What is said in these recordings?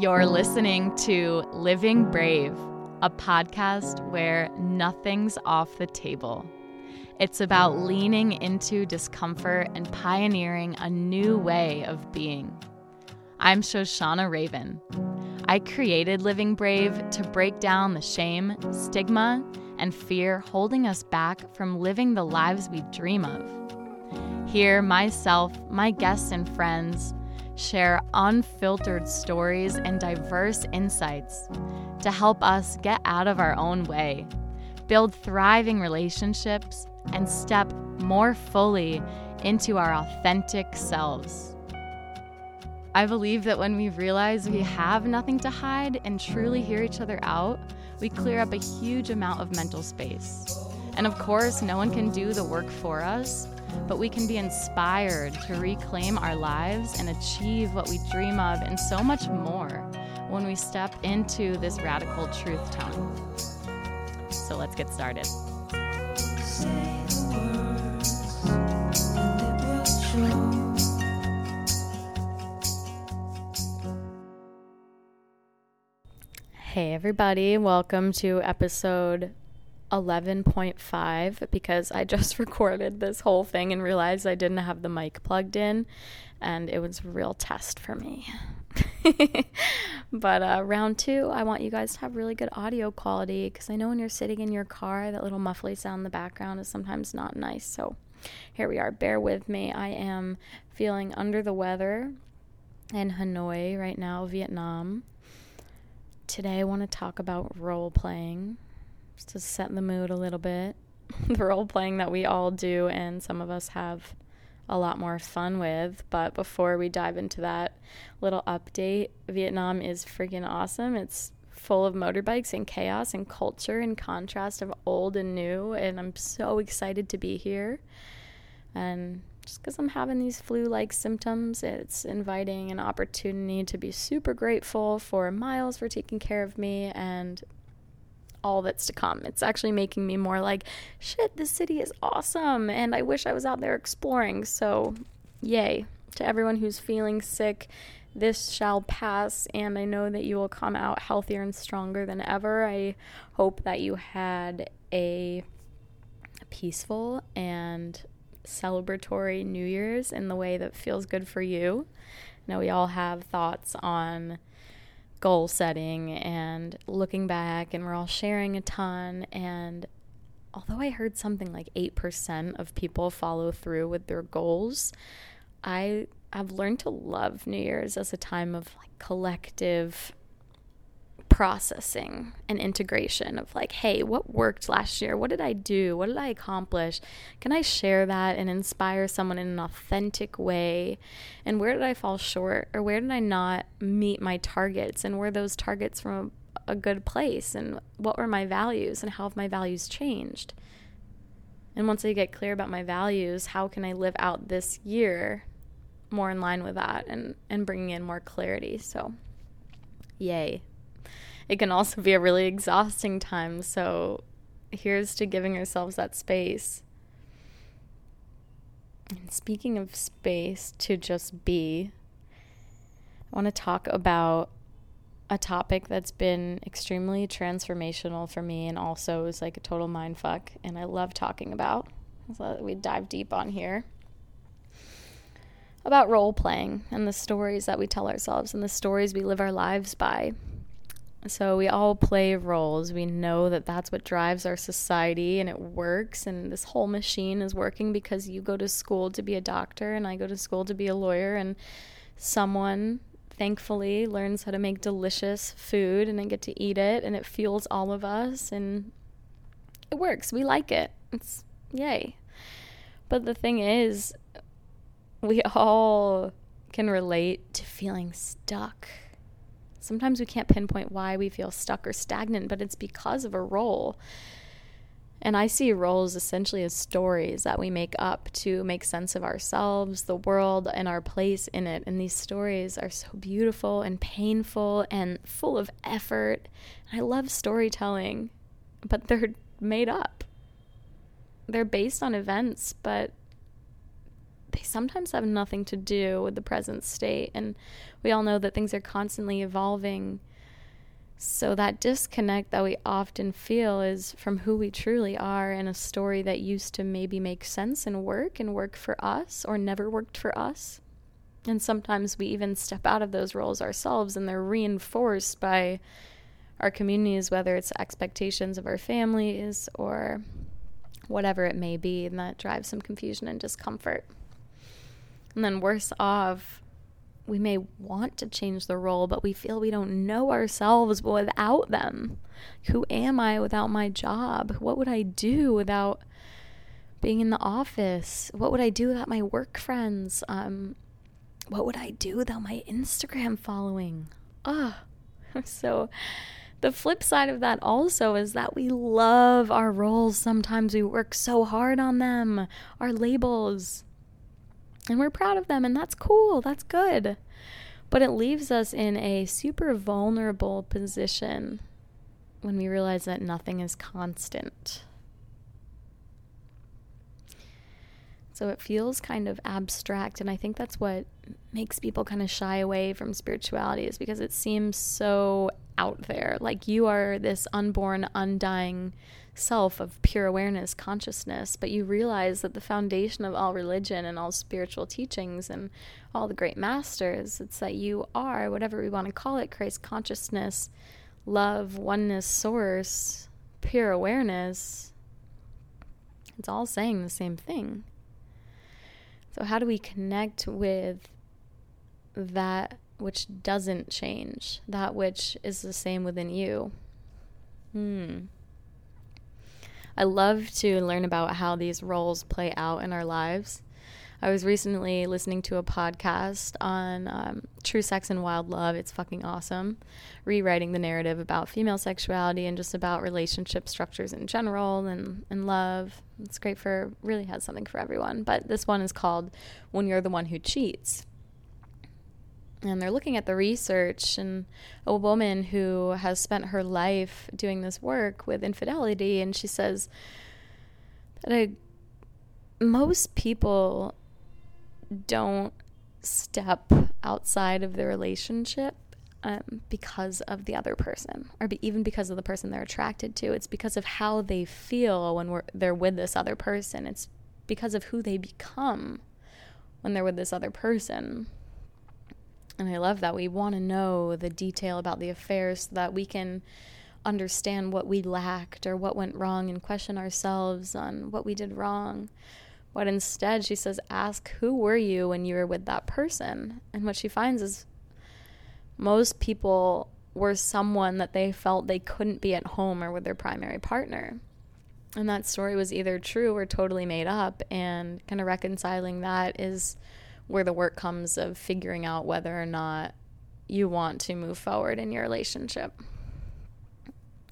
You're listening to Living Brave, a podcast where nothing's off the table. It's about leaning into discomfort and pioneering a new way of being. I'm Shoshana Raven. I created Living Brave to break down the shame, stigma, and fear holding us back from living the lives we dream of. Here, myself, my guests, and friends share unfiltered stories and diverse insights to help us get out of our own way, build thriving relationships, and step more fully into our authentic selves. I believe that when we realize we have nothing to hide and truly hear each other out, we clear up a huge amount of mental space. And of course, no one can do the work for us, but we can be inspired to reclaim our lives and achieve what we dream of and so much more when we step into this radical truth telling. So let's get started. Hey, everybody, welcome to episode 11.5 because I just recorded this whole thing and realized I didn't have the mic plugged in, and it was a real test for me. but uh, round two, I want you guys to have really good audio quality because I know when you're sitting in your car, that little muffly sound in the background is sometimes not nice. So here we are. Bear with me. I am feeling under the weather in Hanoi right now, Vietnam. Today, I want to talk about role playing just to set the mood a little bit. the role playing that we all do, and some of us have a lot more fun with. But before we dive into that little update, Vietnam is freaking awesome. It's full of motorbikes and chaos and culture and contrast of old and new. And I'm so excited to be here. And just because I'm having these flu like symptoms, it's inviting an opportunity to be super grateful for Miles for taking care of me and all that's to come. It's actually making me more like, shit, this city is awesome and I wish I was out there exploring. So, yay to everyone who's feeling sick. This shall pass, and I know that you will come out healthier and stronger than ever. I hope that you had a peaceful and celebratory New Year's in the way that feels good for you. I know we all have thoughts on goal setting and looking back, and we're all sharing a ton. And although I heard something like 8% of people follow through with their goals, I have learned to love New Year's as a time of like collective processing and integration of like, hey, what worked last year? What did I do? What did I accomplish? Can I share that and inspire someone in an authentic way? And where did I fall short? Or where did I not meet my targets? And were those targets from a, a good place? And what were my values? And how have my values changed? And once I get clear about my values, how can I live out this year more in line with that and, and bringing in more clarity? So, yay it can also be a really exhausting time. So here's to giving ourselves that space. And speaking of space to just be, I want to talk about a topic that's been extremely transformational for me and also is like a total mind fuck and I love talking about. So we dive deep on here. About role playing and the stories that we tell ourselves and the stories we live our lives by. So we all play roles. We know that that's what drives our society and it works. And this whole machine is working because you go to school to be a doctor and I go to school to be a lawyer. And someone, thankfully, learns how to make delicious food and I get to eat it and it fuels all of us. And it works. We like it. It's yay. But the thing is, we all can relate to feeling stuck Sometimes we can't pinpoint why we feel stuck or stagnant, but it's because of a role. And I see roles essentially as stories that we make up to make sense of ourselves, the world, and our place in it. And these stories are so beautiful and painful and full of effort. I love storytelling, but they're made up. They're based on events, but they sometimes have nothing to do with the present state. And we all know that things are constantly evolving. So, that disconnect that we often feel is from who we truly are and a story that used to maybe make sense and work and work for us or never worked for us. And sometimes we even step out of those roles ourselves and they're reinforced by our communities, whether it's expectations of our families or whatever it may be, and that drives some confusion and discomfort. And then, worse off, we may want to change the role, but we feel we don't know ourselves without them. Who am I without my job? What would I do without being in the office? What would I do without my work friends? Um, what would I do without my Instagram following? Ah, so the flip side of that also is that we love our roles. Sometimes we work so hard on them, our labels, and we're proud of them, and that's cool, that's good. But it leaves us in a super vulnerable position when we realize that nothing is constant. So it feels kind of abstract. And I think that's what makes people kind of shy away from spirituality, is because it seems so out there. Like you are this unborn, undying self of pure awareness, consciousness. But you realize that the foundation of all religion and all spiritual teachings and all the great masters, it's that you are, whatever we want to call it, Christ consciousness, love, oneness, source, pure awareness. It's all saying the same thing. So, how do we connect with that which doesn't change, that which is the same within you? Hmm. I love to learn about how these roles play out in our lives. I was recently listening to a podcast on um, true sex and wild love. It's fucking awesome. Rewriting the narrative about female sexuality and just about relationship structures in general and, and love. It's great for, really has something for everyone. But this one is called When You're the One Who Cheats. And they're looking at the research and a woman who has spent her life doing this work with infidelity. And she says that I, most people don't step outside of the relationship um, because of the other person or be, even because of the person they're attracted to. It's because of how they feel when they're with this other person. It's because of who they become when they're with this other person. And I love that we want to know the detail about the affairs so that we can understand what we lacked or what went wrong and question ourselves on what we did wrong. But instead, she says, ask who were you when you were with that person? And what she finds is most people were someone that they felt they couldn't be at home or with their primary partner. And that story was either true or totally made up. And kind of reconciling that is where the work comes of figuring out whether or not you want to move forward in your relationship.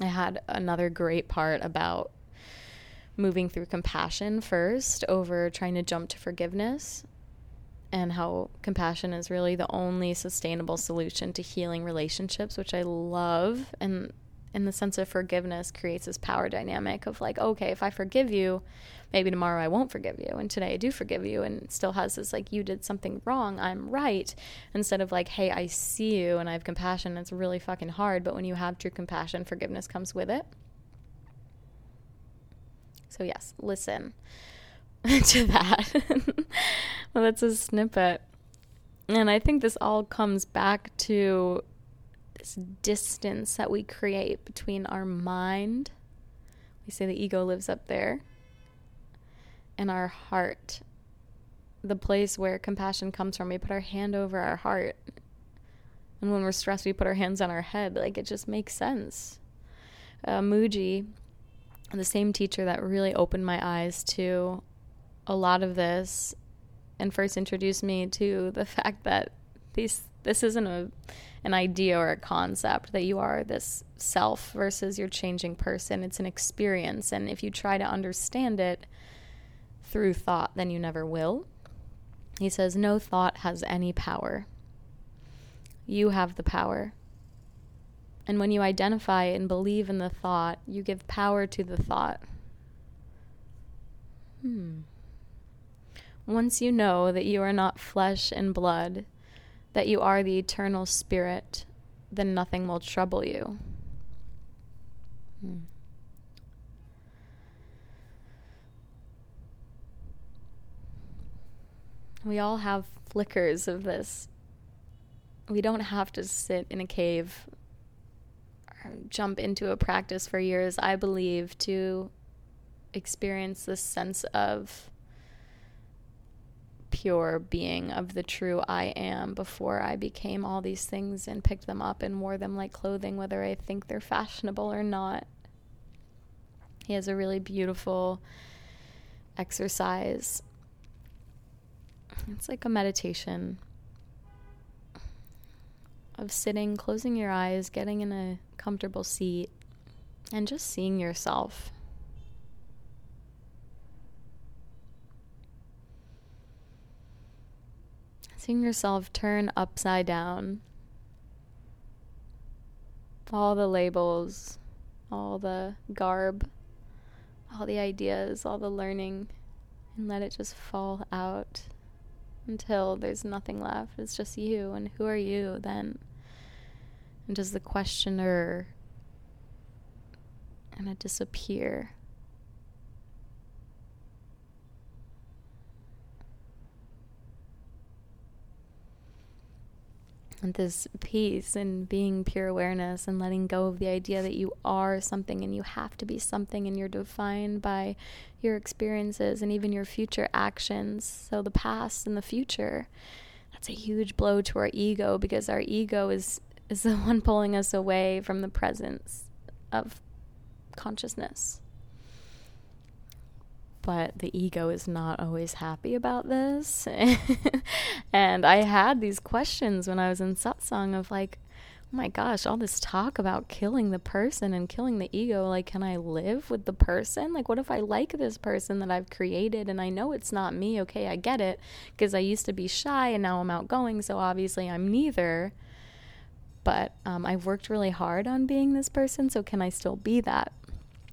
I had another great part about moving through compassion first over trying to jump to forgiveness and how compassion is really the only sustainable solution to healing relationships, which I love. And in the sense of forgiveness creates this power dynamic of like, okay, if I forgive you, maybe tomorrow I won't forgive you. And today I do forgive you. And still has this like, you did something wrong. I'm right. Instead of like, hey, I see you and I have compassion. It's really fucking hard. But when you have true compassion, forgiveness comes with it. So, yes, listen to that. well, that's a snippet. And I think this all comes back to this distance that we create between our mind. We say the ego lives up there, and our heart. The place where compassion comes from. We put our hand over our heart. And when we're stressed, we put our hands on our head. Like it just makes sense. Uh, Mooji the same teacher that really opened my eyes to a lot of this and first introduced me to the fact that these this isn't a an idea or a concept that you are this self versus your changing person. It's an experience. And if you try to understand it through thought then you never will. He says no thought has any power. You have the power. And when you identify and believe in the thought, you give power to the thought. Hmm. once you know that you are not flesh and blood, that you are the eternal spirit, then nothing will trouble you. Hmm. We all have flickers of this. We don't have to sit in a cave or jump into a practice for years, I believe, to experience this sense of pure being of the true I am before I became all these things and picked them up and wore them like clothing, whether I think they're fashionable or not. He has a really beautiful exercise. It's like a meditation of sitting, closing your eyes, getting in a comfortable seat, and just seeing yourself Seeing yourself turn upside down. All the labels, all the garb, all the ideas, all the learning, and let it just fall out until there's nothing left. It's just you. And who are you then? And does the questioner kind of disappear? This peace and being pure awareness and letting go of the idea that you are something and you have to be something and you're defined by your experiences and even your future actions. So the past and the future. That's a huge blow to our ego because our ego is is the one pulling us away from the presence of consciousness but the ego is not always happy about this. and I had these questions when I was in satsang of like, oh my gosh, all this talk about killing the person and killing the ego. Like, can I live with the person? Like, what if I like this person that I've created and I know it's not me? Okay, I get it because I used to be shy and now I'm outgoing. So obviously I'm neither. But um, I've worked really hard on being this person. So can I still be that?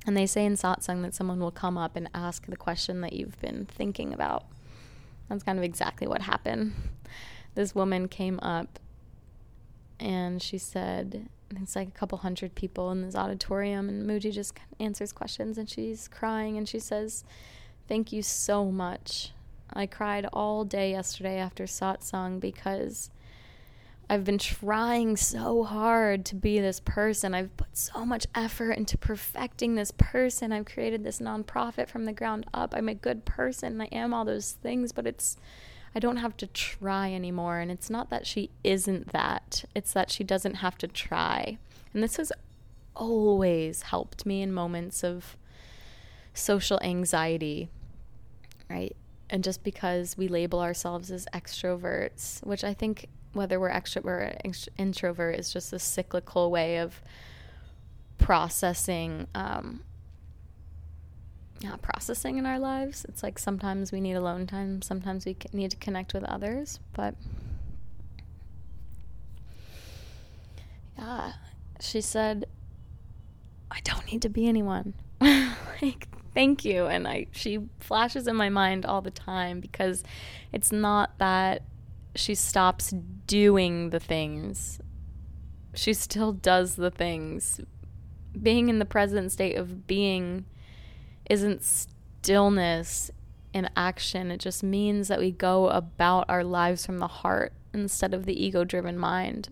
And they say in satsang that someone will come up and ask the question that you've been thinking about. That's kind of exactly what happened. This woman came up and she said, it's like a couple hundred people in this auditorium, and Mooji just answers questions and she's crying and she says, Thank you so much. I cried all day yesterday after satsang because I've been trying so hard to be this person. I've put so much effort into perfecting this person. I've created this nonprofit from the ground up. I'm a good person. I am all those things, but it's I don't have to try anymore. And it's not that she isn't that, it's that she doesn't have to try. And this has always helped me in moments of social anxiety, right? And just because we label ourselves as extroverts, which I think whether we're extrovert or introvert is just a cyclical way of processing um, yeah, processing in our lives. It's like sometimes we need alone time, sometimes we need to connect with others, but yeah, she said, I don't need to be anyone. like, thank you. And I, she flashes in my mind all the time because it's not that she stops doing the things. She still does the things. Being in the present state of being isn't stillness in action. It just means that we go about our lives from the heart instead of the ego driven mind.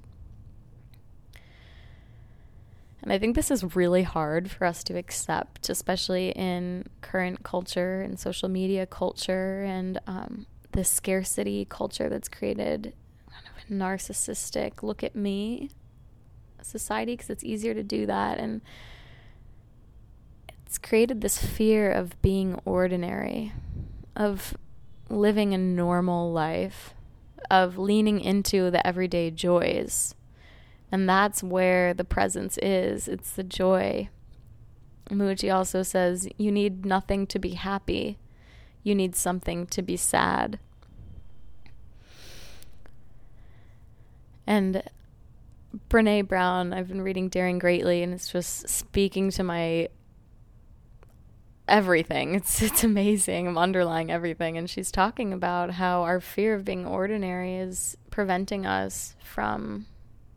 And I think this is really hard for us to accept, especially in current culture and social media culture and um, the scarcity culture that's created kind of a narcissistic look at me society because it's easier to do that. And it's created this fear of being ordinary of living a normal life of leaning into the everyday joys. And that's where the presence is. It's the joy. Mooji also says you need nothing to be happy you need something to be sad. And Brene Brown, I've been reading Daring Greatly, and it's just speaking to my everything. It's it's amazing. I'm underlying everything and she's talking about how our fear of being ordinary is preventing us from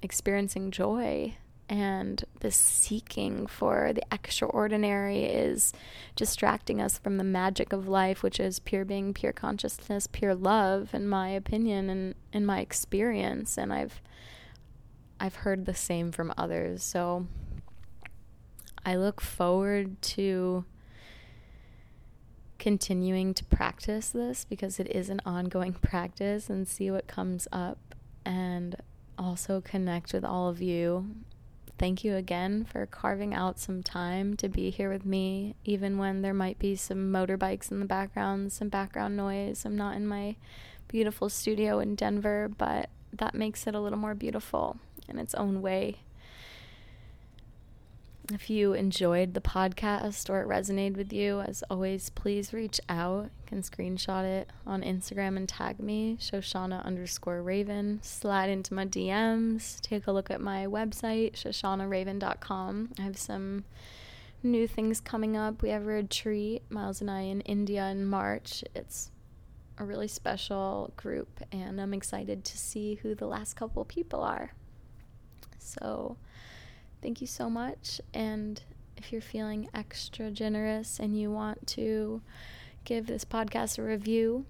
experiencing joy and this seeking for the extraordinary is distracting us from the magic of life which is pure being pure consciousness pure love in my opinion and in my experience. And i've i've heard the same from others. So i look forward to continuing to practice this because it is an ongoing practice and see what comes up and also connect with all of you thank you again for carving out some time to be here with me, even when there might be some motorbikes in the background, some background noise. I'm not in my beautiful studio in Denver, but that makes it a little more beautiful in its own way. If you enjoyed the podcast or it resonated with you, as always, please reach out. You can screenshot it on Instagram and tag me, Shoshana underscore Raven. Slide into my DMs. Take a look at my website, shoshanaraven.com. I have some new things coming up. We have a retreat, Miles and I, in India in March. It's a really special group, and I'm excited to see who the last couple people are. So, Thank you so much. And if you're feeling extra generous and you want to give this podcast a review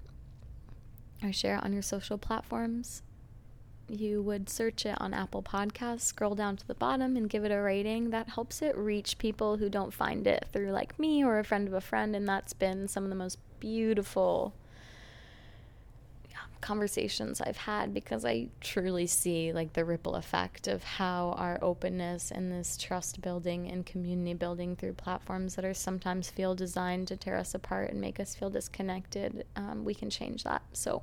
or share it on your social platforms, you would search it on Apple Podcasts, scroll down to the bottom and give it a rating. That helps it reach people who don't find it through like me or a friend of a friend. And that's been some of the most beautiful conversations I've had because I truly see like the ripple effect of how our openness and this trust building and community building through platforms that are sometimes feel designed to tear us apart and make us feel disconnected, um, we can change that. So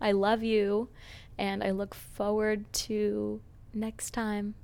I love you and I look forward to next time.